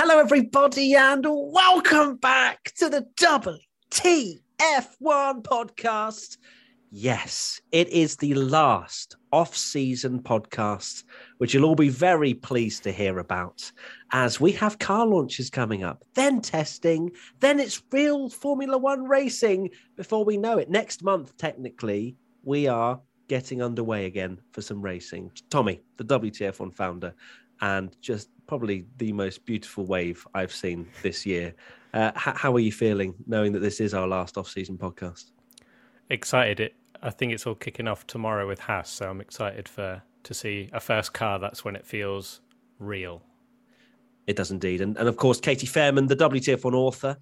Hello, everybody, and welcome back to the WTF1 podcast. Yes, it is the last off season podcast, which you'll all be very pleased to hear about, as we have car launches coming up, then testing, then it's real Formula One racing before we know it. Next month, technically, we are getting underway again for some racing. Tommy, the WTF1 founder, and just probably the most beautiful wave I've seen this year. Uh, h- how are you feeling knowing that this is our last off season podcast? excited. It I think it's all kicking off tomorrow with Haas, so I'm excited for to see a first car. That's when it feels real. It does indeed, and and of course Katie Fairman, the WTF1 author,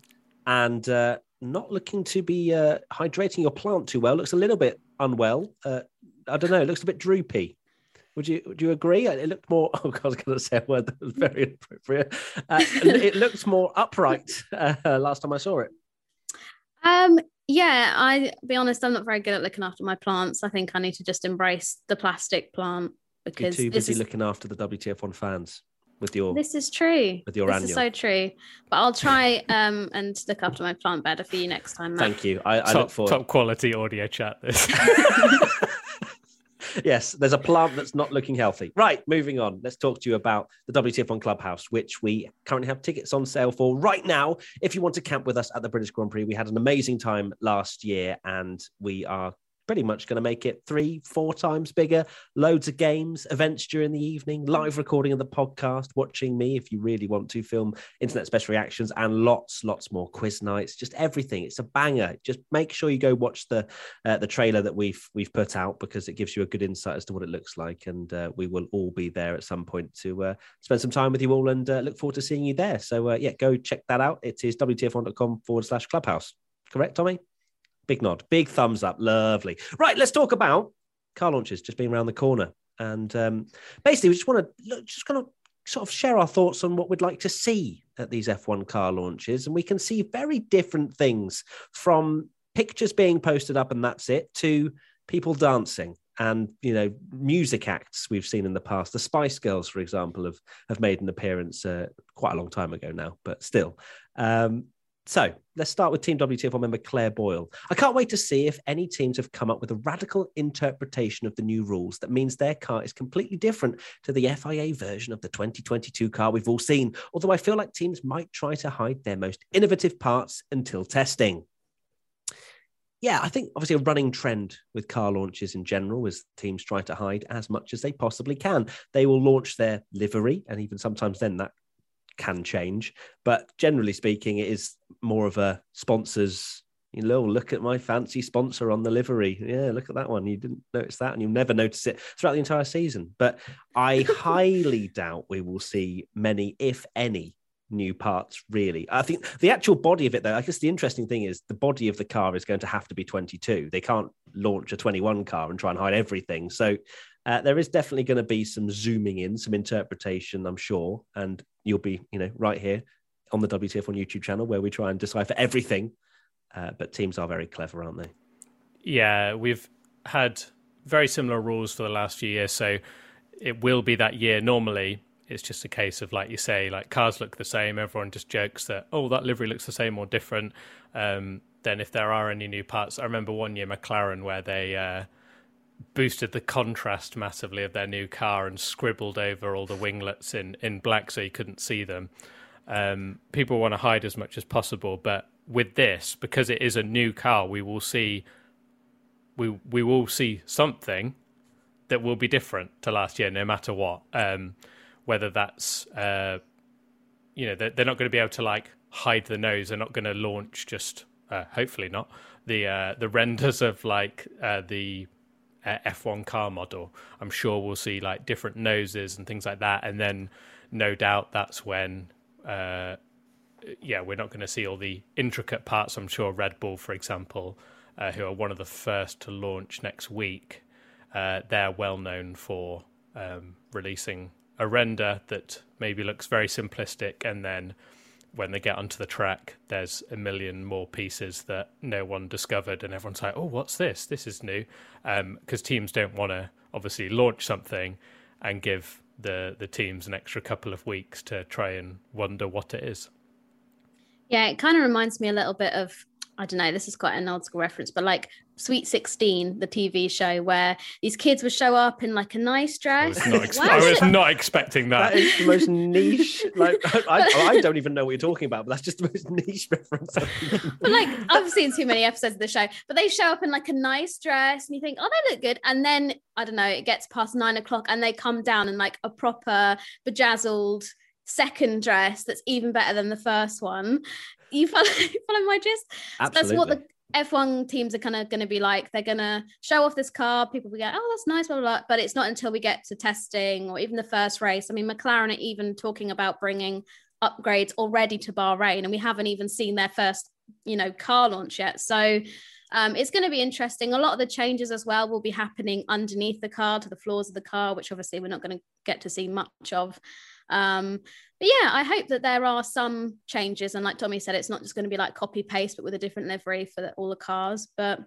and uh, not looking to be uh, hydrating your plant too well. Looks a little bit unwell. Uh, I don't know. It looks a bit droopy. Would you would you agree? It looked more. Oh, God, I was going to say a word that was very inappropriate. Uh, it looks more upright uh, last time I saw it. Um, yeah, I be honest, I'm not very good at looking after my plants. I think I need to just embrace the plastic plant You're because too this busy is looking after the WTF1 fans with your. this is true. With your this annual. is so true. But I'll try um and look after my plant better for you next time. Matt. Thank you. I, I top, look forward. top quality audio chat. This. yes, there's a plant that's not looking healthy. Right, moving on. Let's talk to you about the WTF1 Clubhouse, which we currently have tickets on sale for right now. If you want to camp with us at the British Grand Prix, we had an amazing time last year, and we are pretty much going to make it three, four times bigger. Loads of games, events during the evening, live recording of the podcast, watching me if you really want to film internet special reactions, and lots, lots more quiz nights. Just everything. It's a banger. Just make sure you go watch the uh, the trailer that we've we've put out because it gives you a good insight as to what it looks like, and uh, we will all be there at some point to uh, spend some time with you all, and uh, look forward to seeing you there. So uh, yeah, go check that out. It is wtf1.com forward slash clubhouse. Correct, Tommy? Big nod, big thumbs up, lovely. Right, let's talk about car launches just being around the corner, and um, basically we just want to look, just kind of sort of share our thoughts on what we'd like to see at these F1 car launches, and we can see very different things from pictures being posted up and that's it to people dancing and you know music acts we've seen in the past. The spice girls for example have have made an appearance uh, quite a long time ago now but still. Um so let's start with Team WTF1 member Claire Boyle. I can't wait to see if any teams have come up with a radical interpretation of the new rules that means their car is completely different to the FIA version of the 2022 car we've all seen. Although I feel like teams might try to hide their most innovative parts until testing yeah, I think obviously a running trend with car launches in general is teams try to hide as much as they possibly can. They will launch their livery, and even sometimes then that can change. But generally speaking, it is more of a sponsors. You know, oh, look at my fancy sponsor on the livery. Yeah, look at that one. You didn't notice that, and you'll never notice it throughout the entire season. But I highly doubt we will see many, if any, new parts really i think the actual body of it though i guess the interesting thing is the body of the car is going to have to be 22 they can't launch a 21 car and try and hide everything so uh, there is definitely going to be some zooming in some interpretation i'm sure and you'll be you know right here on the wtf1 youtube channel where we try and decipher everything uh, but teams are very clever aren't they yeah, we've had very similar rules for the last few years, so it will be that year normally. It's just a case of, like you say, like cars look the same. Everyone just jokes that, oh, that livery looks the same or different. Um, then, if there are any new parts, I remember one year McLaren where they uh, boosted the contrast massively of their new car and scribbled over all the winglets in, in black so you couldn't see them. Um, people want to hide as much as possible, but with this, because it is a new car, we will see we we will see something that will be different to last year, no matter what. Um, whether that's uh, you know they're, they're not going to be able to like hide the nose. They're not going to launch just uh, hopefully not the uh, the renders of like uh, the uh, F1 car model. I'm sure we'll see like different noses and things like that, and then no doubt that's when uh, yeah, we're not going to see all the intricate parts. I'm sure Red Bull, for example, uh, who are one of the first to launch next week, uh, they're well known for um, releasing a render that maybe looks very simplistic, and then when they get onto the track, there's a million more pieces that no one discovered, and everyone's like, "Oh, what's this? This is new," because um, teams don't want to obviously launch something and give the the teams an extra couple of weeks to try and wonder what it is. Yeah, it kind of reminds me a little bit of I don't know, this is quite an old school reference, but like Sweet 16, the TV show where these kids would show up in like a nice dress. I was not, ex- I was not expecting that. That is the most niche. Like, I, I, don't even know what you're talking about, but that's just the most niche reference. but like, I've seen too many episodes of the show, but they show up in like a nice dress and you think, oh, they look good. And then, I don't know, it gets past nine o'clock and they come down in like a proper bejazzled second dress that's even better than the first one. You follow, follow my gist? Absolutely. that's what the F1 teams are kind of going to be like. They're going to show off this car. People will go, oh, that's nice, blah, blah, blah. But it's not until we get to testing or even the first race. I mean, McLaren are even talking about bringing upgrades already to Bahrain, and we haven't even seen their first, you know, car launch yet. So um, it's going to be interesting. A lot of the changes as well will be happening underneath the car to the floors of the car, which obviously we're not going to get to see much of. Um, but yeah, I hope that there are some changes. And like Tommy said, it's not just going to be like copy paste, but with a different livery for the, all the cars. But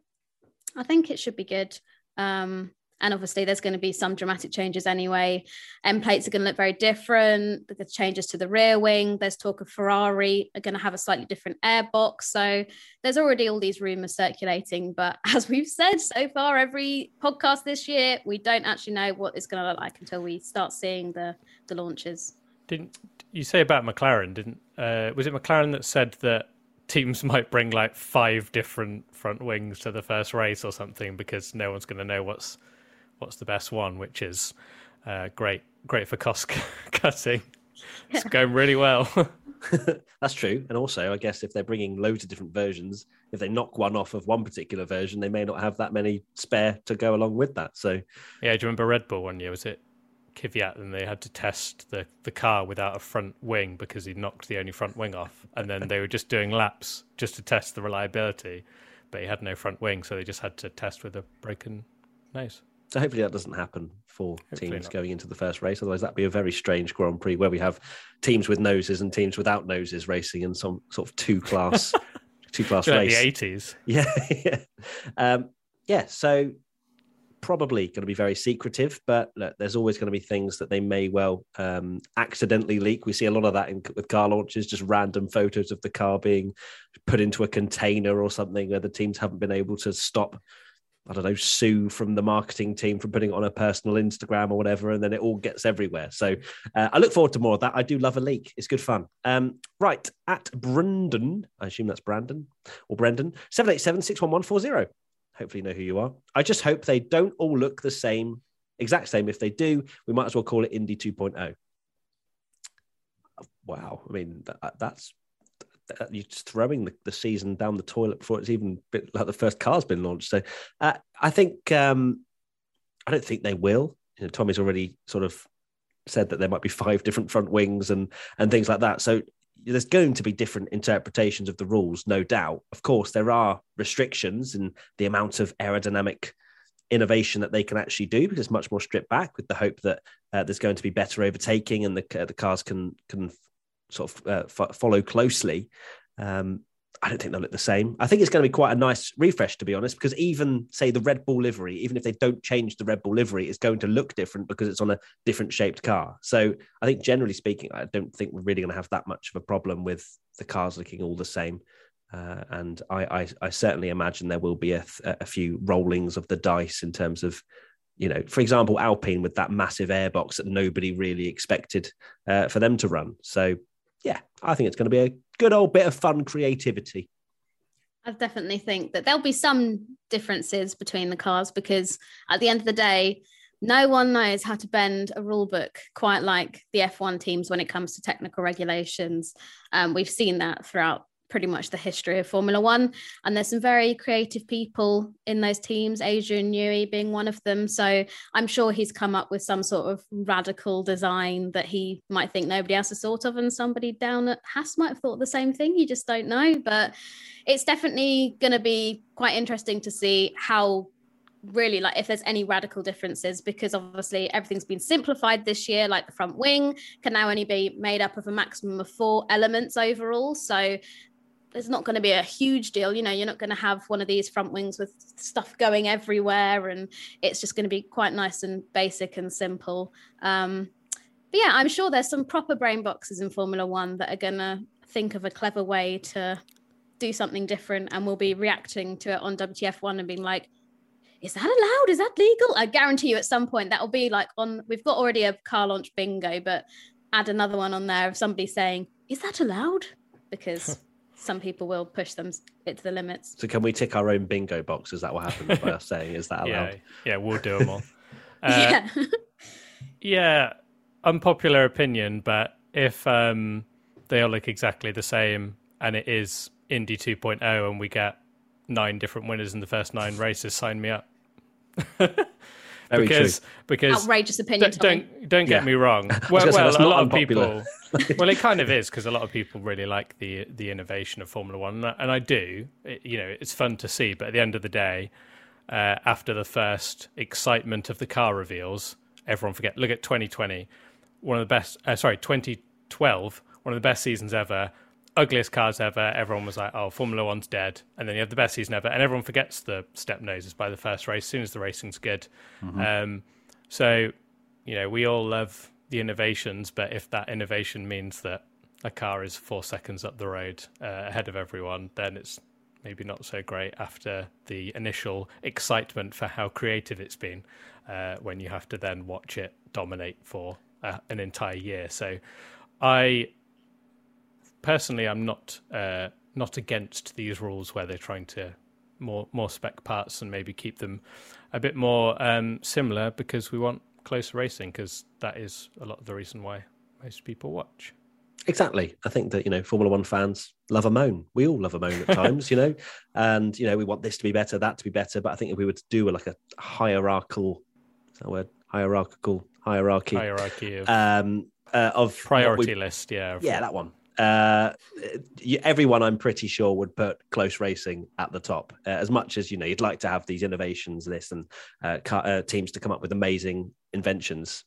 I think it should be good. Um, and obviously, there's going to be some dramatic changes anyway. End plates are going to look very different. The changes to the rear wing. There's talk of Ferrari are going to have a slightly different airbox. So there's already all these rumors circulating. But as we've said so far, every podcast this year, we don't actually know what it's going to look like until we start seeing the the launches. Didn't you say about McLaren? Didn't uh, was it McLaren that said that teams might bring like five different front wings to the first race or something because no one's going to know what's what's the best one, which is uh, great great for cost cutting. It's going really well. That's true. And also, I guess if they're bringing loads of different versions, if they knock one off of one particular version, they may not have that many spare to go along with that. So, yeah, do you remember Red Bull one year? Was it Kvyat and they had to test the, the car without a front wing because he knocked the only front wing off. And then they were just doing laps just to test the reliability, but he had no front wing, so they just had to test with a broken nose. So hopefully that doesn't happen for hopefully teams not. going into the first race. Otherwise, that'd be a very strange Grand Prix where we have teams with noses and teams without noses racing in some sort of two class two class race. the eighties. Yeah, yeah. Um, yeah. So probably going to be very secretive, but look, there's always going to be things that they may well um, accidentally leak. We see a lot of that in, with car launches, just random photos of the car being put into a container or something where the teams haven't been able to stop. I don't know, sue from the marketing team for putting it on a personal Instagram or whatever, and then it all gets everywhere. So uh, I look forward to more of that. I do love a leak; it's good fun. Um, right at Brendan, I assume that's Brandon or Brendan seven eight seven six one one four zero hopefully you know who you are. I just hope they don't all look the same, exact same. If they do, we might as well call it Indy 2.0. Wow. I mean, that, that's that, you're just throwing the, the, season down the toilet before it's even been, like the first car's been launched. So uh, I think, um, I don't think they will. You know, Tommy's already sort of said that there might be five different front wings and and things like that. So there's going to be different interpretations of the rules, no doubt. Of course, there are restrictions in the amount of aerodynamic innovation that they can actually do because it's much more stripped back with the hope that uh, there's going to be better overtaking and the, uh, the cars can can sort of uh, f- follow closely. Um, I don't think they'll look the same. I think it's going to be quite a nice refresh, to be honest, because even say the Red Bull livery, even if they don't change the Red Bull livery, it's going to look different because it's on a different shaped car. So I think generally speaking, I don't think we're really going to have that much of a problem with the cars looking all the same. Uh, and I, I, I, certainly imagine there will be a, a, few rollings of the dice in terms of, you know, for example, Alpine with that massive airbox that nobody really expected uh, for them to run. So yeah, I think it's going to be a good old bit of fun creativity. I definitely think that there'll be some differences between the cars because at the end of the day, no one knows how to bend a rule book quite like the F1 teams when it comes to technical regulations. Um, we've seen that throughout pretty much the history of Formula One. And there's some very creative people in those teams, Adrian Newey being one of them. So I'm sure he's come up with some sort of radical design that he might think nobody else has thought of, and somebody down at Haas might have thought the same thing. You just don't know. But it's definitely going to be quite interesting to see how really like if there's any radical differences because obviously everything's been simplified this year like the front wing can now only be made up of a maximum of four elements overall so there's not going to be a huge deal you know you're not going to have one of these front wings with stuff going everywhere and it's just going to be quite nice and basic and simple um but yeah i'm sure there's some proper brain boxes in formula one that are going to think of a clever way to do something different and we'll be reacting to it on wtf1 and being like is that allowed? Is that legal? I guarantee you at some point that'll be like on, we've got already a car launch bingo, but add another one on there of somebody saying, is that allowed? Because some people will push them it to the limits. So can we tick our own bingo box? Is that what happens by us saying, is that allowed? Yeah, yeah we'll do them all. Uh, yeah. yeah, unpopular opinion, but if um, they all look exactly the same and it is Indy 2.0 and we get nine different winners in the first nine races, sign me up. because true. because outrageous opinion. Don't don't, don't get yeah. me wrong. Well, well a lot unpopular. of people. well, it kind of is because a lot of people really like the the innovation of Formula One, and I do. It, you know, it's fun to see, but at the end of the day, uh, after the first excitement of the car reveals, everyone forget. Look at 2020, one of the best. Uh, sorry, 2012, one of the best seasons ever ugliest cars ever. Everyone was like, "Oh, Formula One's dead," and then you have the best season ever, and everyone forgets the step noses by the first race. As soon as the racing's good, mm-hmm. um, so you know we all love the innovations, but if that innovation means that a car is four seconds up the road uh, ahead of everyone, then it's maybe not so great after the initial excitement for how creative it's been uh, when you have to then watch it dominate for uh, an entire year. So I personally, I'm not uh, not against these rules where they're trying to more more spec parts and maybe keep them a bit more um, similar because we want closer racing because that is a lot of the reason why most people watch. Exactly. I think that, you know, Formula One fans love a moan. We all love a moan at times, you know, and, you know, we want this to be better, that to be better. But I think if we were to do a, like a hierarchical, is that word? Hierarchical hierarchy. Hierarchy of, um, uh, of priority we, list. Yeah. Yeah, that one uh, everyone I'm pretty sure would put close racing at the top. Uh, as much as you know, you'd like to have these innovations lists and uh, car, uh, teams to come up with amazing inventions.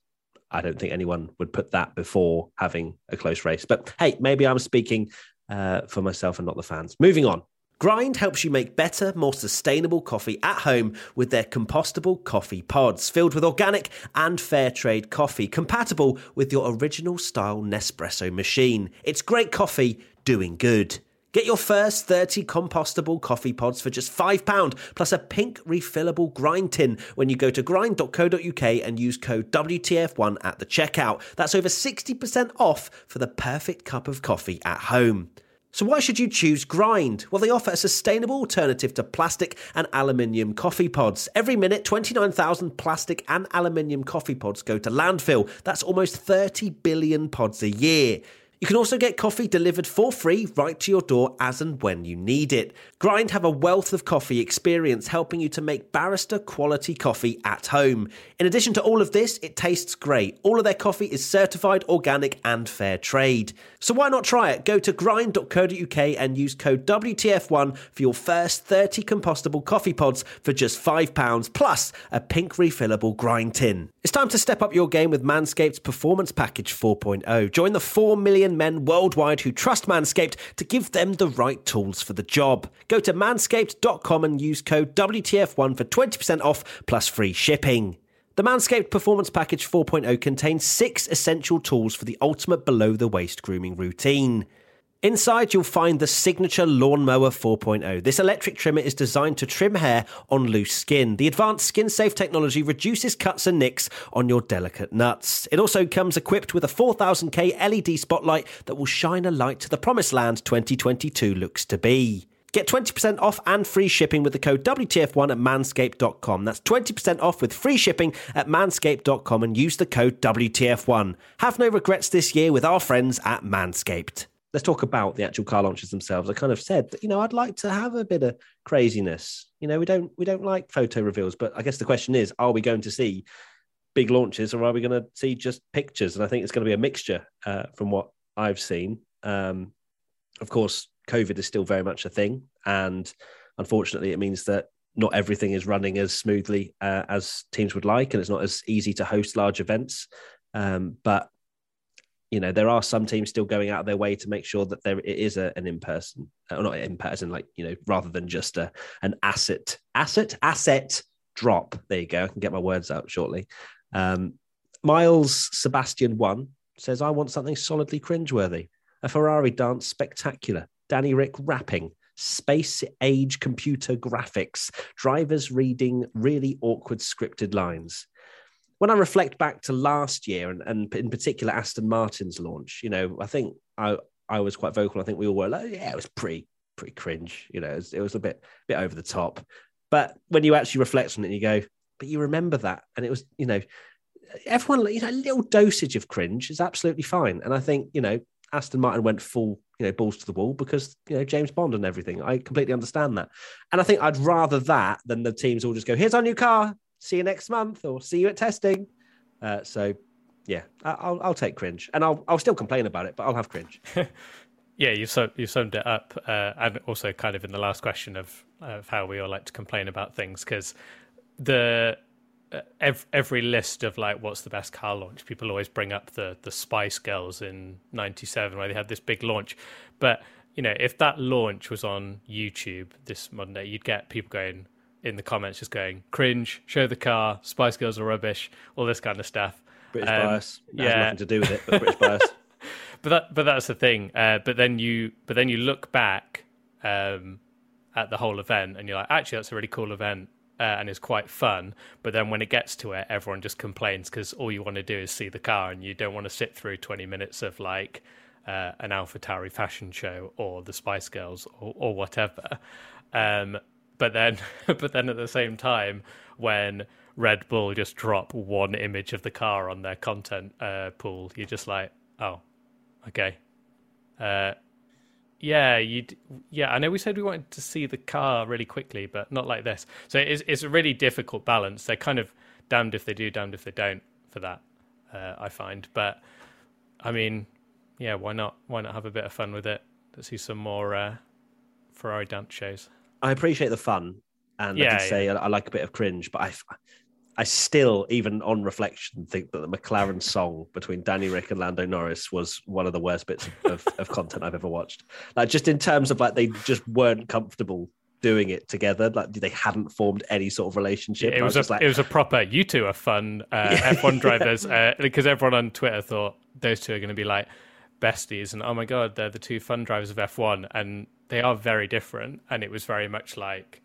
I don't think anyone would put that before having a close race. But hey, maybe I'm speaking uh, for myself and not the fans. Moving on. Grind helps you make better, more sustainable coffee at home with their compostable coffee pods filled with organic and fair trade coffee, compatible with your original style Nespresso machine. It's great coffee doing good. Get your first 30 compostable coffee pods for just £5 plus a pink refillable grind tin when you go to grind.co.uk and use code WTF1 at the checkout. That's over 60% off for the perfect cup of coffee at home. So, why should you choose Grind? Well, they offer a sustainable alternative to plastic and aluminium coffee pods. Every minute, 29,000 plastic and aluminium coffee pods go to landfill. That's almost 30 billion pods a year. You can also get coffee delivered for free right to your door as and when you need it. Grind have a wealth of coffee experience helping you to make barrister quality coffee at home. In addition to all of this, it tastes great. All of their coffee is certified organic and fair trade. So why not try it? Go to grind.co.uk and use code WTF1 for your first 30 compostable coffee pods for just £5 plus a pink refillable grind tin. It's time to step up your game with Manscaped's Performance Package 4.0. Join the 4 million million men worldwide who trust Manscaped to give them the right tools for the job. Go to manscaped.com and use code WTF1 for 20% off plus free shipping. The Manscaped Performance Package 4.0 contains six essential tools for the ultimate below the waist grooming routine. Inside, you'll find the signature Lawnmower 4.0. This electric trimmer is designed to trim hair on loose skin. The advanced skin safe technology reduces cuts and nicks on your delicate nuts. It also comes equipped with a 4000K LED spotlight that will shine a light to the promised land 2022 looks to be. Get 20% off and free shipping with the code WTF1 at manscaped.com. That's 20% off with free shipping at manscaped.com and use the code WTF1. Have no regrets this year with our friends at Manscaped. Let's talk about the actual car launches themselves. I kind of said that you know I'd like to have a bit of craziness. You know, we don't we don't like photo reveals, but I guess the question is, are we going to see big launches or are we going to see just pictures? And I think it's going to be a mixture uh, from what I've seen. Um, of course, COVID is still very much a thing, and unfortunately, it means that not everything is running as smoothly uh, as teams would like, and it's not as easy to host large events. Um, but you know, there are some teams still going out of their way to make sure that there it is a, an in person, or uh, not in person, like you know, rather than just a an asset, asset, asset drop. There you go. I can get my words out shortly. Um, Miles Sebastian one says, "I want something solidly cringeworthy. A Ferrari dance spectacular. Danny Ric rapping." Space age computer graphics, drivers reading really awkward scripted lines when I reflect back to last year and, and in particular Aston Martin's launch, you know, I think I I was quite vocal. I think we all were like, yeah, it was pretty pretty cringe. You know, it was, it was a bit bit over the top. But when you actually reflect on it, you go, but you remember that, and it was you know, everyone you know a little dosage of cringe is absolutely fine. And I think you know Aston Martin went full you know balls to the wall because you know James Bond and everything. I completely understand that, and I think I'd rather that than the teams all just go, here's our new car, see you next month or see you at testing. Uh, so yeah, I'll, I'll take cringe and I'll, I'll still complain about it, but I'll have cringe. yeah, you so you've summed it up, uh, and also kind of in the last question of of how we all like to complain about things because the uh, every, every list of like what's the best car launch, people always bring up the the Spice Girls in '97 where they had this big launch, but you know if that launch was on YouTube this Monday, you'd get people going, in the comments just going cringe, show the car, Spice Girls are rubbish, all this kind of stuff. British um, bias. That yeah, nothing to do with it, but British bias. but that, but that's the thing. Uh, but then you, but then you look back um, at the whole event, and you're like, actually, that's a really cool event. Uh, and it's quite fun, but then when it gets to it, everyone just complains because all you want to do is see the car, and you don't want to sit through 20 minutes of like uh, an AlphaTauri fashion show or the Spice Girls or, or whatever. Um, but then but then at the same time when Red Bull just drop one image of the car on their content uh, pool, you're just like, oh, okay, uh, yeah, you yeah. I know we said we wanted to see the car really quickly, but not like this. So it's it's a really difficult balance. They're kind of damned if they do, damned if they don't for that. Uh, I find, but I mean, yeah, why not? Why not have a bit of fun with it? Let's see some more uh, Ferrari dance shows. I appreciate the fun, and yeah, I did say I, I, like a bit of cringe, but I, I still, even on reflection, think that the McLaren song between Danny Ric and Lando Norris was one of the worst bits of, of content I've ever watched. Like just in terms of like they just weren't comfortable doing it together. Like they hadn't formed any sort of relationship. Yeah, it was, was a, like, it was a proper. You two are fun uh, F1 drivers uh, because everyone on Twitter thought those two are going to be like besties, and oh my god, they're the two fun drivers of F1, and they are very different, and it was very much like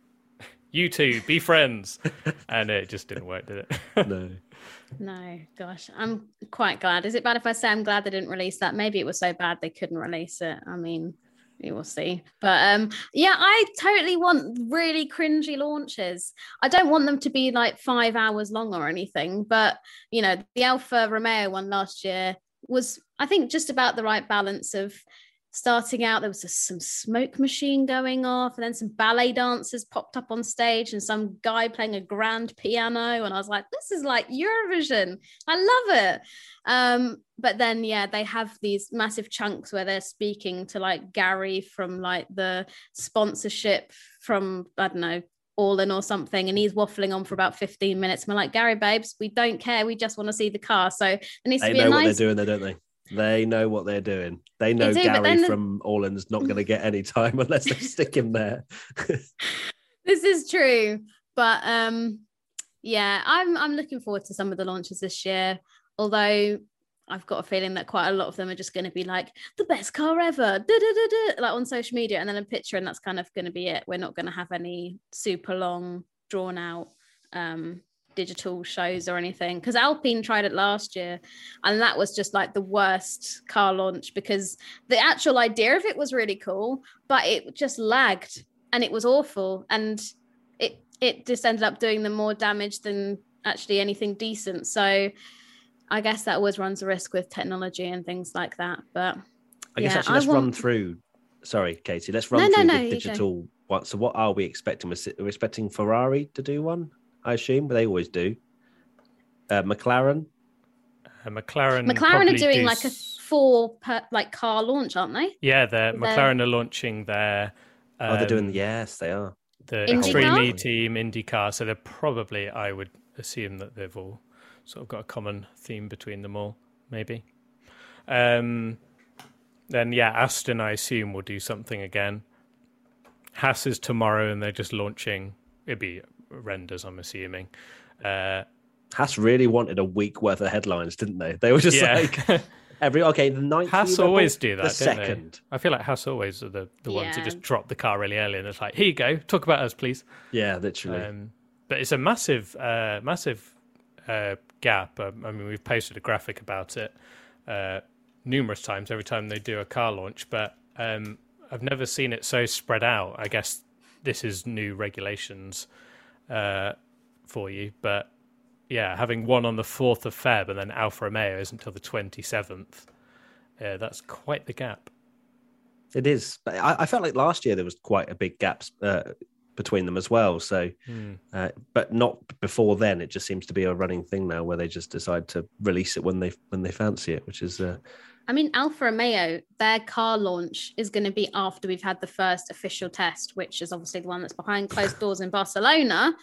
you two be friends, and it just didn't work, did it? no. No, gosh, I'm quite glad. Is it bad if I say I'm glad they didn't release that? Maybe it was so bad they couldn't release it. I mean, we will see. But um, yeah, I totally want really cringy launches. I don't want them to be like five hours long or anything. But you know, the Alfa Romeo one last year was, I think, just about the right balance of starting out there was a, some smoke machine going off and then some ballet dancers popped up on stage and some guy playing a grand piano and i was like this is like eurovision. I love it. Um, but then yeah they have these massive chunks where they're speaking to like gary from like the sponsorship from i don't know Öhlins or something and he's waffling on for about 15 minutes and we're like gary babes we don't care. We just want to see the car. So there needs they to be know a nice... what they're doing there don't they they know what they're doing. They know they do, Gary from Öhlins not going to get any time unless they stick him there. this is true, but um, yeah, I'm I'm looking forward to some of the launches this year. Although I've got a feeling that quite a lot of them are just going to be like the best car ever, like on social media, and then a picture, and that's kind of going to be it. We're not going to have any super long, drawn out um, digital shows or anything because Alpine tried it last year and that was just like the worst car launch because the actual idea of it was really cool but it just lagged and it was awful and it it just ended up doing them more damage than actually anything decent so I guess that always runs a risk with technology and things like that but I guess Yeah, actually let's run through. Sorry, Katie. Let's run No, no, through no, the digital one. So, what are we expecting? We're expecting Ferrari to do one. I assume, but they always do. Uh, McLaren. Uh, McLaren. McLaren are doing do like a four per, like car launch, aren't they? Yeah, they're, they're- McLaren are launching their. oh, they're doing. um, Yes, they are. the IndyCar? Extreme E team IndyCar. So they're probably, I would assume that they've all sort of got a common theme between them all, maybe. Um, then yeah, Aston, I assume will do something again. Haas is tomorrow, and they're just launching. It'd be renders, I'm assuming. Uh, Haas really wanted a week worth of headlines, didn't they? They were just yeah, like every okay. The ninth. Haas Red always do that. The don't they? I feel like Haas always are the, the ones that Yeah. just drop the car really early, and it's like, here you go, talk about us, please. Yeah, literally. Um, but it's a massive, uh, massive uh, gap. Um, I mean, we've posted a graphic about it uh, numerous times every time they do a car launch, but um, I've never seen it so spread out. I guess this is new regulations uh, for you, but yeah, having one on the fourth of Feb and then Alfa Romeo isn't until the twenty seventh. Yeah, that's quite the gap. It is. But I, I felt like last year there was quite a big gap uh, between them as well. So, Hmm. uh, but not before then. It just seems to be a running thing now, where they just decide to release it when they when they fancy it, which is uh, I mean, Alfa Romeo, their car launch is going to be after we've had the first official test, which is obviously the one that's behind closed doors in Barcelona.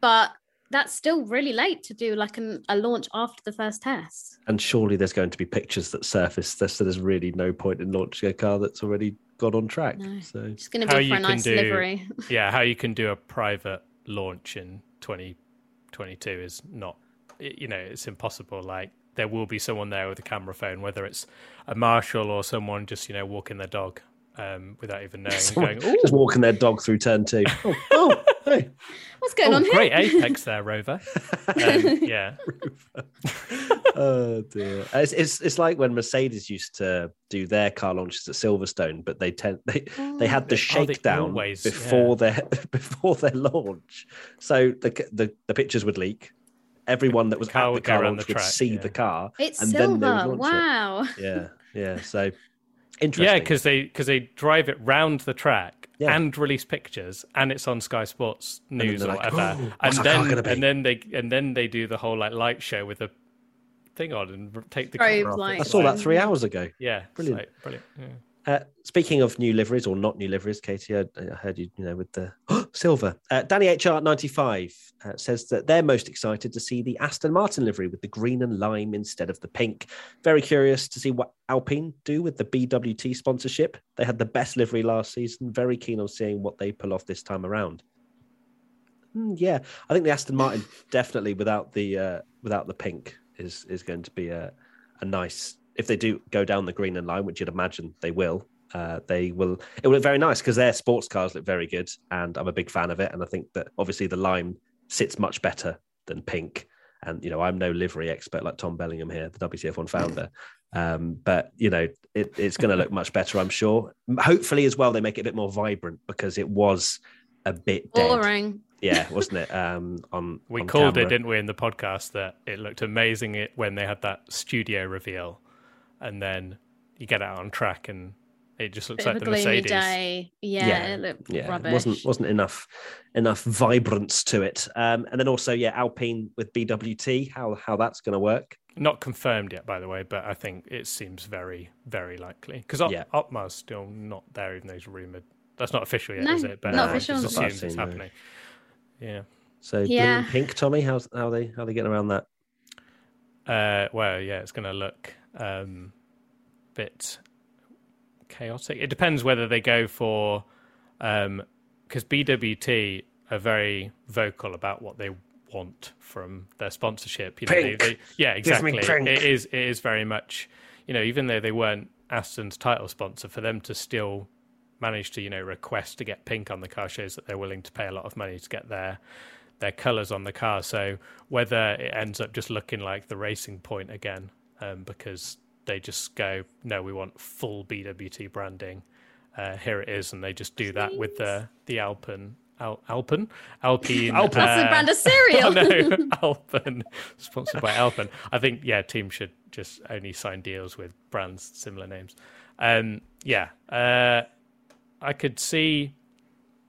But that's still really late to do like an, a launch after the first test. and surely there's going to be pictures that surface. There, so there's really no point in launching a car that's already got on track. No. So It's going to How be for you a can nice do- livery. yeah, how you can do a private launch in 2022 is not, you know, it's impossible. Like there will be someone there with a camera phone, whether it's a marshal or someone just, you know, walking their dog um, without even knowing, Someone going, "Ooh, just walking their dog through turn two. oh, oh, hey. What's going oh, on here? great apex there, Rover. Um, yeah, oh dear. It's, it's it's like when Mercedes used to do their car launches at Silverstone, but they tend they they had the Oh, they shakedown always- before their before their launch, so the the the pictures would leak. Everyone that was car at the car around launch the would track, see yeah. the car. It's and then they would silver. it. Wow. Yeah, yeah. So interesting. yeah, because they because they drive it round the track Yeah. and release pictures, and it's on Sky Sports then News they're or like, whatever, "Oh, and what's our car then and then they and then they do the whole like light show with the thing on and take the Strobe camera off. I saw that three hours ago. Yeah, Brilliant. like, brilliant. Yeah. Uh, speaking of new liveries or not new liveries, Katie, I, I heard you, you know, with the silver. Uh, Danny HR ninety five uh, says that they're most excited to see the Aston Martin livery with the green and lime instead of the pink. Very curious to see what Alpine do with the BWT sponsorship. They had the best livery last season. Very keen on seeing what they pull off this time around. Hmm, yeah, I think the Aston Martin definitely without the uh, without the pink is is going to be a a nice if they do go down the green and line, which you'd imagine they will. Uh, they will. It will look very nice because their sports cars look very good, and I'm a big fan of it. And I think that obviously the lime sits much better than pink. And you know, I'm no livery expert like Tom Bellingham here, the WTF1 founder. Um, but you know, it, it's going to look much better, I'm sure. Hopefully, as well, they make it a bit more vibrant because it was a bit dead. Boring. Yeah, wasn't it? Um, on We on called camera. it, didn't we, in the podcast that it looked amazing it, when they had that studio reveal, and then you get out on track and it just looks Bit like of the a gloomy Mercedes. day. Yeah, Yeah, it looked yeah, rubbish. it wasn't wasn't enough enough vibrance to it. Um, and then also, yeah, Alpine with BWT, how how that's going to work. Not confirmed yet, by the way, but I think it seems very, very likely because Op- Yeah. Opmar's still not there, even though he's rumored. That's not official yet, No, is it? But not everyone official. just Not that it's seen, no. happening. Yeah. So blue and pink, Tommy, how's how they how they getting around that? Uh, well, yeah, it's going to look um, bit chaotic. It depends whether they go for um because BWT are very vocal about what they want from their sponsorship. You know, they, Pink. they, yeah, exactly. It is it is very much you know even though they weren't Aston's title sponsor, for them to still manage to you know request to get pink on the car shows that they're willing to pay a lot of money to get their their colors on the car. So whether it ends up just looking like the racing point again, um, because they just go, no, we want full BWT branding. Uh, here it is, and they just do that with the the Alpen. Al- Alpen, Alpine. Alpen. That's the uh, brand of cereal. No, Alpen, sponsored by Alpen. I think yeah, teams should just only sign deals with brands similar names. Um, yeah, uh, I could see.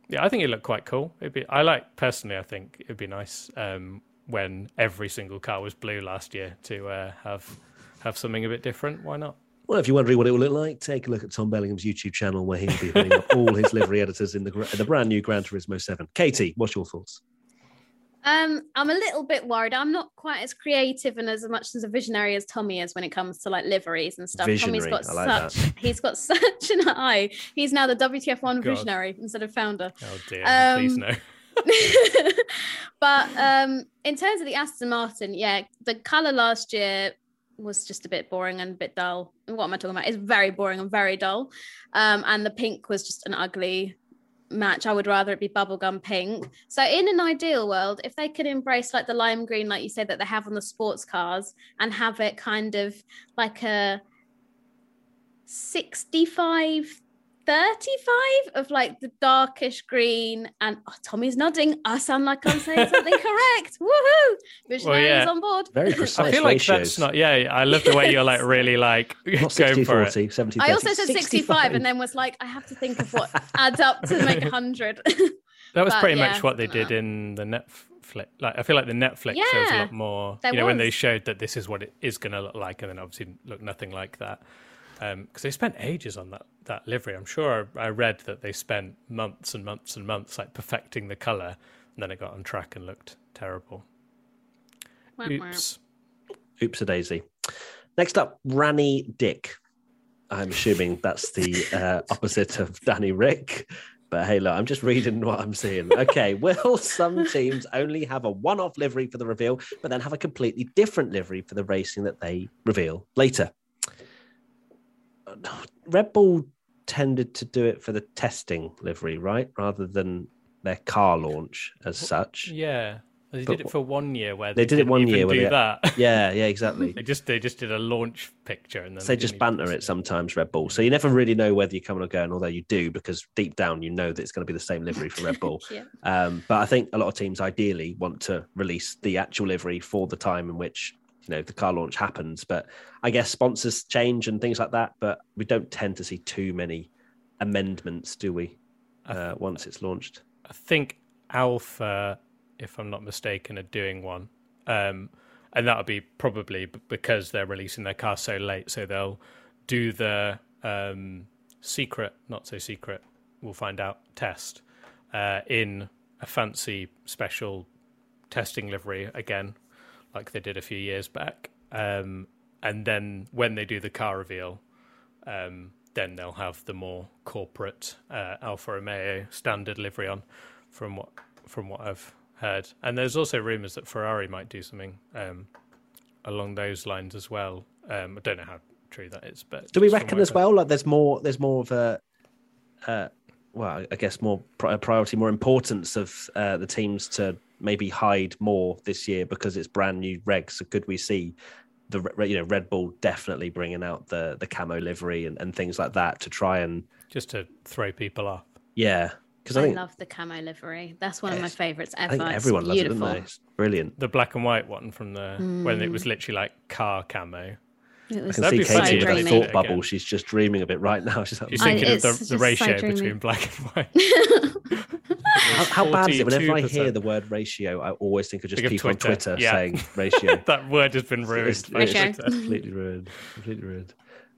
Yeah, I think it looked quite cool. It'd be. I like personally. I think it'd be nice um, when every single car was blue last year to uh, have have something a bit different. Why not? Well, if you're wondering what it will look like, take a look at Tom Bellingham's YouTube channel where he'll be putting up all his livery editors in the the brand new Gran Turismo 7. Katie, what's your thoughts? Um, I'm a little bit worried. I'm not quite as creative and as much as a visionary as Tommy is when it comes to like liveries and stuff. Visionary, Tommy's got I like such that. he's got such an eye. He's now the WTF1 God. visionary instead of founder. Oh dear, Um, please no. but um, in terms of the Aston Martin, yeah, the color last year was just a bit boring and a bit dull. What am I talking about? It's very boring and very dull. Um, and the pink was just an ugly match. I would rather it be bubblegum pink. So in an ideal world, if they could embrace like the lime green, like you said, that they have on the sports cars and have it kind of like a 65 35 of like the darkish green and oh, Tommy's nodding. I sound like I'm saying something correct. Woohoo! Visionaries yeah. on board. Very precise I feel like ratios. that's not. Yeah, I love the way you're like really like Not going 60 for 40, it. 70 I also said 65 and then was like, I have to think of what adds up to make 100. That was But, pretty yeah, much what they did no. in the Netflix. Like I feel like the Netflix show was a lot more. there you know, when they showed that this is what it is going to look like, and then obviously look nothing like that. Because they spent ages on that that livery. I'm sure I, I read that they spent months and months and months like perfecting the color, and then it got on track and looked terrible. Wah, wah. Oops. Oops a daisy. Next up, Ranny Dick. I'm assuming that's the uh, opposite of Danny Rick. But hey, look, I'm just reading what I'm seeing. Okay, will some teams only have a one off livery for the reveal, but then have a completely different livery for the racing that they reveal later? Red Bull tended to do it for the testing livery, right? Rather than their car launch as such. Yeah, they But did it for one year where they they, did it didn't one year where do they- that. Yeah, yeah, exactly. they just they just did a launch picture and then So they didn't just banter it sometimes, Red Bull. So you never really know whether you're coming or going, although you do, because deep down you know that it's going to be the same livery for Red Bull. Yeah. Um, but I think a lot of teams ideally want to release the actual livery for the time in which you know if the car launch happens. But I guess sponsors change and things like that. But we don't tend to see too many amendments, do we? Uh, once it's launched. I think Alfa, if I'm not mistaken, are doing one. Um, and that'll be probably because they're releasing their car so late. So they'll do the um, secret, not so secret, we'll find out, test uh, in a fancy special testing livery again, like they did a few years back. Um, and then when they do the car reveal, um, then they'll have the more corporate uh, Alfa Romeo standard livery on, from what from what I've heard. And there's also rumours that Ferrari might do something um, along those lines as well. Um, I don't know how true that is, but Do we reckon as well? Like there's more, there's more of a, uh, well, I guess more pri- priority, more importance of uh, the teams to maybe hide more this year because it's brand new regs. So could we see the you know Red Bull definitely bringing out the the camo livery and, and things like that to try and just to throw people off? yeah because I, I think love the camo livery. That's one of my Yes. favorites I ever. think It's everyone loves it, beautiful. don't they? It's brilliant. The black and white one from the when it Mm. was literally like car camo. It I can see Katie to with a thought bubble. again. She's just dreaming of it right now. She's like, She's thinking of the, the ratio dreamy. between black and white. how, how bad is it? Whenever I hear the word ratio, I always think of just Think of people on Twitter, Twitter yeah. saying ratio. that word has been ruined. It's- by it's Ratio. Twitter. completely ruined. Completely ruined.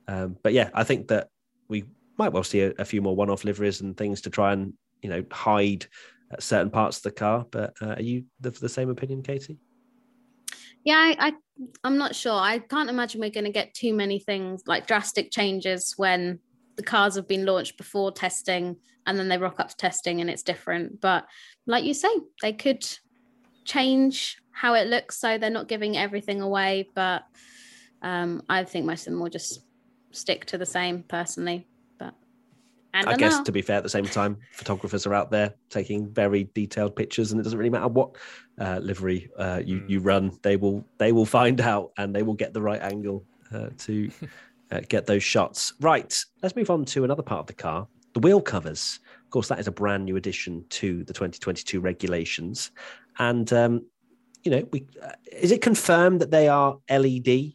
Um, but yeah, I think that we might well see a, a few more one-off liveries and things to try and you know hide uh, certain parts of the car. But uh, are you the, the same opinion, Katie? Yeah, I, I I'm not sure. I can't imagine we're going to get too many things like drastic changes when the cars have been launched before testing and then they rock up to testing and it's different. But like you say, they could change how it looks so they're not giving everything away. But um, I think most of them will just stick to the same personally. But I, I guess know. to be fair, at the same time, photographers are out there taking very detailed pictures, and it doesn't really matter what uh, livery uh, you Mm. you run. They will they will find out, and they will get the right angle uh, to uh, get those shots. Right. Let's move on to another part of the car, the wheel covers. Of course, that is a brand new addition to the 2022 regulations, and um, you know, we uh, is it confirmed that they are LED?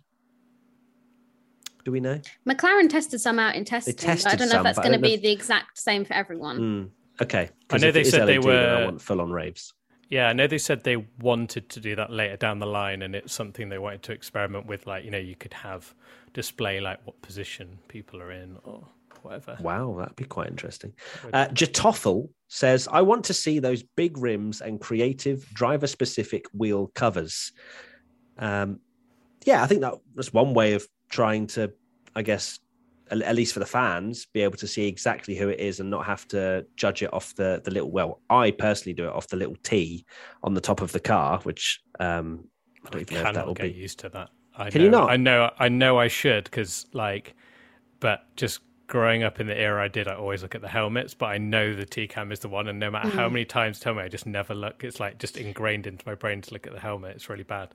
Do we know? McLaren tested some out in testing. but I don't know some, if that's going to don't know be the exact same for everyone. Mm, okay. 'Cause I know they it is said they LED, then I were- want full on raves. Yeah, I know they said they wanted to do that later down the line, and it's something they wanted to experiment with. Like, you know, you could have display like what position people are in or whatever. Wow, that'd be quite interesting. Uh, Jatoffel says, I want to see those big rims and creative driver specific wheel covers. Um, yeah, I think that was one way of trying to, I guess, at at least for the fans, be able to see exactly who it is and not have to judge it off the, the little, well, I personally do it off the little T on the top of the car, which um, I don't even know if that will get be. used to that. I Can know, you not? I know, I know, I should because like, but just growing up in the era I did, I always look at the helmets. But I know the T cam is the one, and no matter how many times tell me, I just never look. It's like just ingrained into my brain to look at the helmet. It's really bad.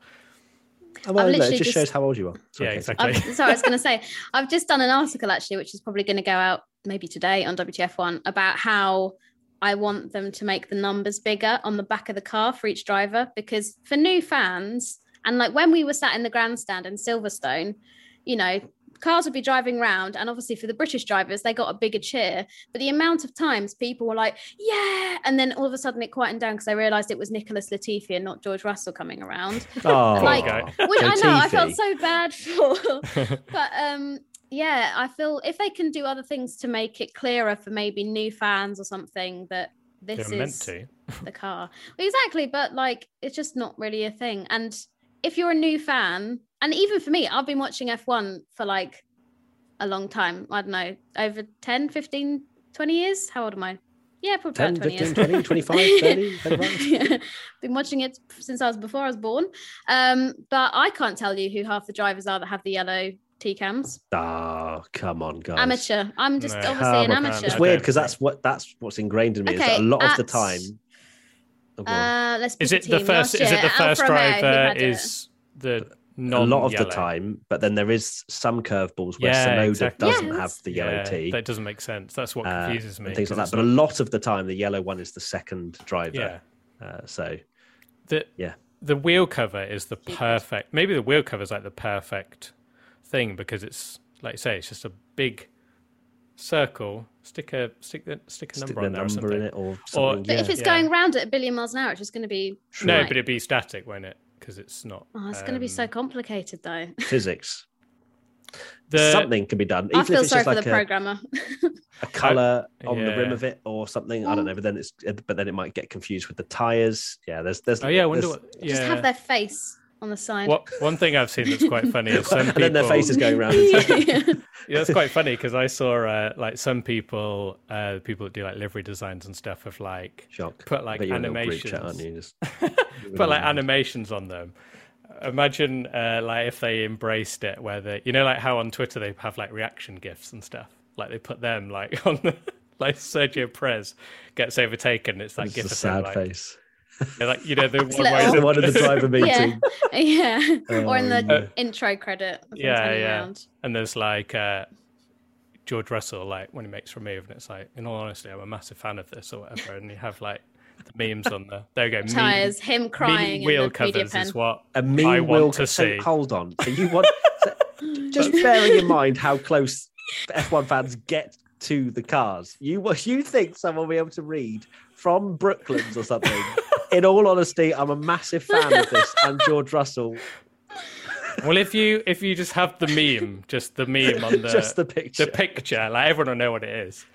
Oh, well, no, it just, just- shows how old you are. It's Yeah, okay. exactly. I've, sorry, I was going to say, I've just done an article actually, which is probably going to go out maybe today on WTF1 about how I want them to make the numbers bigger on the back of the car for each driver. Because for new fans, and like when we were sat in the grandstand in Silverstone, you know, cars would be driving round, and obviously for the British drivers, they got a bigger cheer. But the amount of times people were like, yeah, and then all of a sudden it quietened down because they realised it was Nicholas Latifi and not George Russell coming around Oh, like guy. which I know I felt so bad for but um yeah I feel if they can do other things to make it clearer for maybe new fans or something that this They're meant is to. the car Well, exactly but like it's just not really a thing and if you're a new fan and even for me I've been watching F1 for like a long time I don't know over 10 15 20 years how old am I yeah probably 10, about 20 15, years 20, 25, 30, thereabouts. yeah. Been watching it since I was before I was born. Um, but I can't tell you who half the drivers are that have the yellow T cams. Oh, come on, guys. Amateur. I'm just No. obviously Come an on, amateur. It's I weird because that's what that's what's ingrained in me. is that a lot of the time. Go on. Uh, let's Is it the team. first? Last Is it the first Alfa driver? had it. Is the a lot of the time, but then there is some curveballs where Yeah, Tsunoda exactly. doesn't Yeah, have the yellow yeah, T. That doesn't make sense. That's what uh, confuses me. things like that. But a lot of the time, the yellow one is the second driver. yeah, Uh, so the yeah, the wheel cover is the perfect. Maybe the wheel cover is like the perfect thing because it's like you say, it's just a big circle. Stick a stick the stick a stick number the on there or something. in it or something. But yeah. if it's Yeah. going round at a billion miles an hour, it's just going to be. No, but it'd be static, won't it? Because it's not. Oh, it's going to be so um, complicated, though. physics, The, something can be done. I Even feel if it's sorry just for like the a, programmer. a color on the rim of it or something. I don't know. But then it's but then it might get confused with the tires. Yeah, there's there's. Oh yeah, I wonder there's- what. just have their face on the side. What one thing I've seen that's quite funny is some and people. then their faces going around. Yeah, that's quite funny because I saw uh, like some people, uh, people that do like livery designs and stuff, have like Shock. put like Bet you're in a little group chat, aren't animations, you? Just- put like animations on them. Imagine uh, like if they embraced it, where they, you know, like how on Twitter they have like reaction gifs and stuff. Like they put them like on the like Sergio Perez gets overtaken. It's that It's gif a of him, sad like, face. Like you know the one little- where he's The one in the driver yeah, meeting. yeah. or in Oh, the yeah. intro credit. Yeah, yeah. around. and there's like uh, George Russell, like when he makes remove, and it's like, in all honesty, I'm a massive fan of this or whatever, and you have like the memes on the there you go, meme- Tires, him crying meme wheel the covers pen. is what A mean I want to so see. Hold on. So you want so just bearing in mind how close F1 fans get to the cars. You you think someone will be able to read from Brooklands or something? In all honesty, I'm a massive fan of this and George Russell. Well, if you if you just have the meme, just the meme on the Just the picture. the picture, like everyone will know what it is.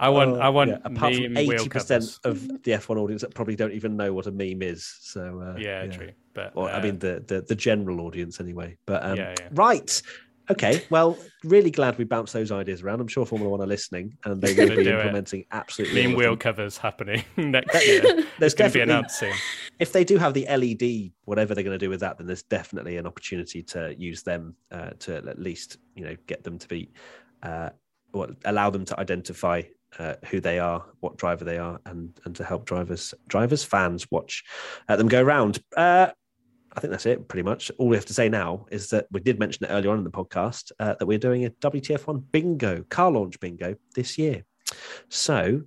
I want Oh, I want yeah, apart from eighty percent of the F1 audience that probably don't even know what a meme is. So uh, Yeah, true. But Or I uh, mean the, the the general audience anyway. But um, Yeah, yeah. right. Okay. Well, really glad we bounced those ideas around. I'm sure Formula One are listening and they will Gonna be do it. implementing absolutely. of wheel covers happening next year. There's going to be soon. if they do have the LED, whatever they're going to do with that, then there's definitely an opportunity to use them uh, to at least you know get them to be, uh, allow them to identify uh, who they are, what driver they are, and and to help drivers drivers fans watch uh, them go around. I think that's it, pretty much. All we have to say now is that we did mention it earlier on in the podcast uh, that we're doing a WTF1 bingo, car launch bingo this year. So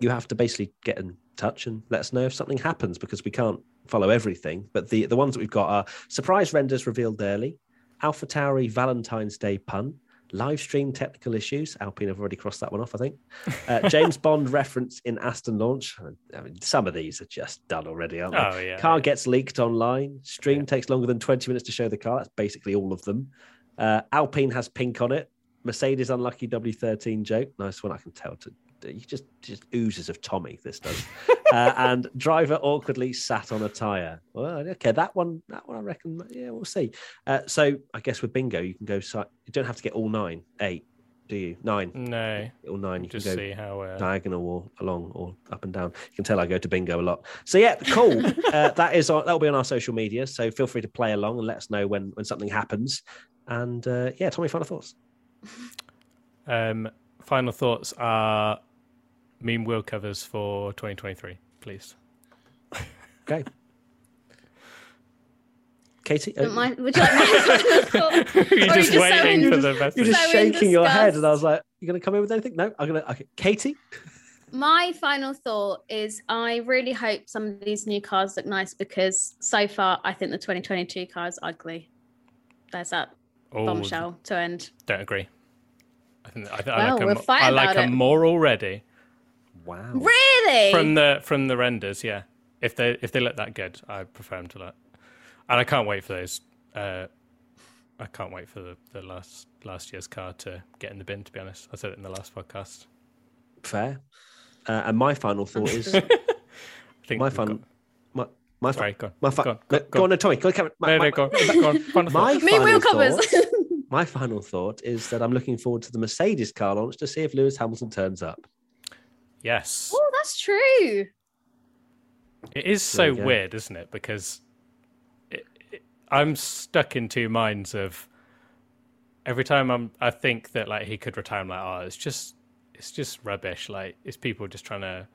you have to basically get in touch and let us know if something happens because we can't follow everything. But the, the ones that we've got are surprise renders revealed early, Alpha Tauri Valentine's Day pun. Live stream technical issues. Alpine have already crossed that one off, I think. Uh, James Bond reference in Aston launch. I mean, some of these are just done already, aren't they? Oh yeah. Car gets leaked online. Stream Yeah. takes longer than 20 minutes to show the car. That's basically all of them. Uh, Alpine has pink on it. Mercedes unlucky W13 joke. Nice one. I can tell. To you just just oozes of Tommy. This does. uh, and driver awkwardly sat on a tire. Well, okay, that one. That one I reckon. Yeah, we'll see. Uh, so I guess with bingo, you can go. You don't have to get all nine, eight, do you? Nine, No. all nine. You Just can go see how. Uh, diagonal or along or up and down. You can tell I go to bingo a lot. So yeah, cool. uh, that is on, that'll be on our social media. So feel free to play along and let us know when when something happens. And uh, yeah, Tommy, final thoughts. Um, final thoughts are meme wheel covers for 2023, please. Okay. Katie, uh, Don't mind- Would you like my You're Or you just just waiting so for in- the you're just so shaking your head, and I was like, "You're going to come in with anything?" No, I'm going to. Okay. Katie, My final thought is I really hope some of these new cars look nice because so far I think the 2022 car is ugly. There's that Oh, bombshell to end. don't agree. I think I, th- I Well, like we'll them. fight I like about them it. more already wow. Really? from the from the renders. Yeah, if they if they look that good, I prefer them to look. And I can't wait for those. Uh, I can't wait for the, the last last year's car to get in the bin. To be honest, I said it in the last podcast. Fair. Uh, and my final thought is I think my we've fun. got- My my Sorry, fun. go on. My fun. Go on, no, go- go, go on, no, Tommy. Go on, Cameron. My, No, my- no, go on. Go on. Final my thoughts. Final thought- my final thought is that I'm looking forward to the Mercedes car launch to see if Lewis Hamilton turns up. Yes, oh, that's true. it is so weird, isn't it? Because it, it, I'm stuck in two minds of every time I'm. I think that like he could retire. I'm like, oh, it's just it's just rubbish. Like it's people just trying to,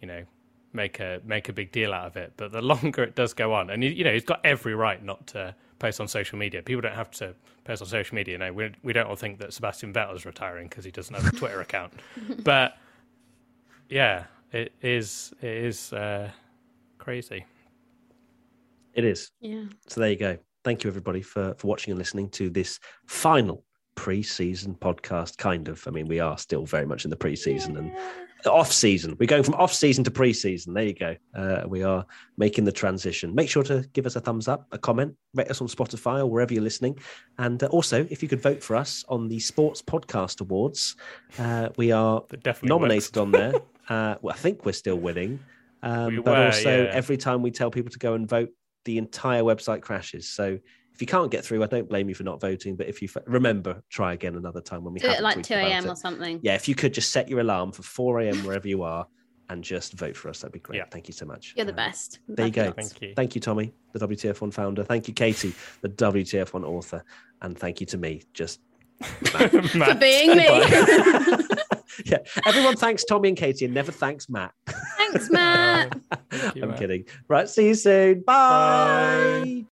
you know, make a make a big deal out of it. But the longer it does go on, and you, you know, he's got every right not to post on social media. People don't have to post on social media. You know, we we don't all think that Sebastian Vettel's retiring because he doesn't have a Twitter account. But yeah, it is it is uh, crazy. It is. Yeah. So there you go. Thank you everybody for for watching and listening to this final pre-season podcast. Kind of. I mean, we are still very much in the pre-season and off season. We're going from off season to pre-season. There you go. Uh, we are making the transition. Make sure to give us a thumbs up, a comment, rate us on Spotify or wherever you're listening, and uh, also if you could vote for us on the Sports Podcast Awards, uh, we are definitely nominated on there. Uh, well, I think we're still winning. Um, We but were, also, yeah. every time we tell people to go and vote, the entire website crashes. So if you can't get through, I don't blame you for not voting. But if you f- remember, try again another time when we Do it haven't like 2 a.m. or something. Yeah, if you could just set your alarm for 4 a.m. wherever you are and just vote for us, that'd be great. Yeah. Thank you so much. You're the Um, best. there you go. Thank you. Thank you, Tommy, the WTF1 founder. Thank you, Katie, the WTF1 author. And thank you to me, just For being me. yeah. Everyone thanks Tommy and Katie and never thanks Matt. Thanks, Matt. Thank you, I'm Matt. kidding. Right, see you soon. Bye. Bye.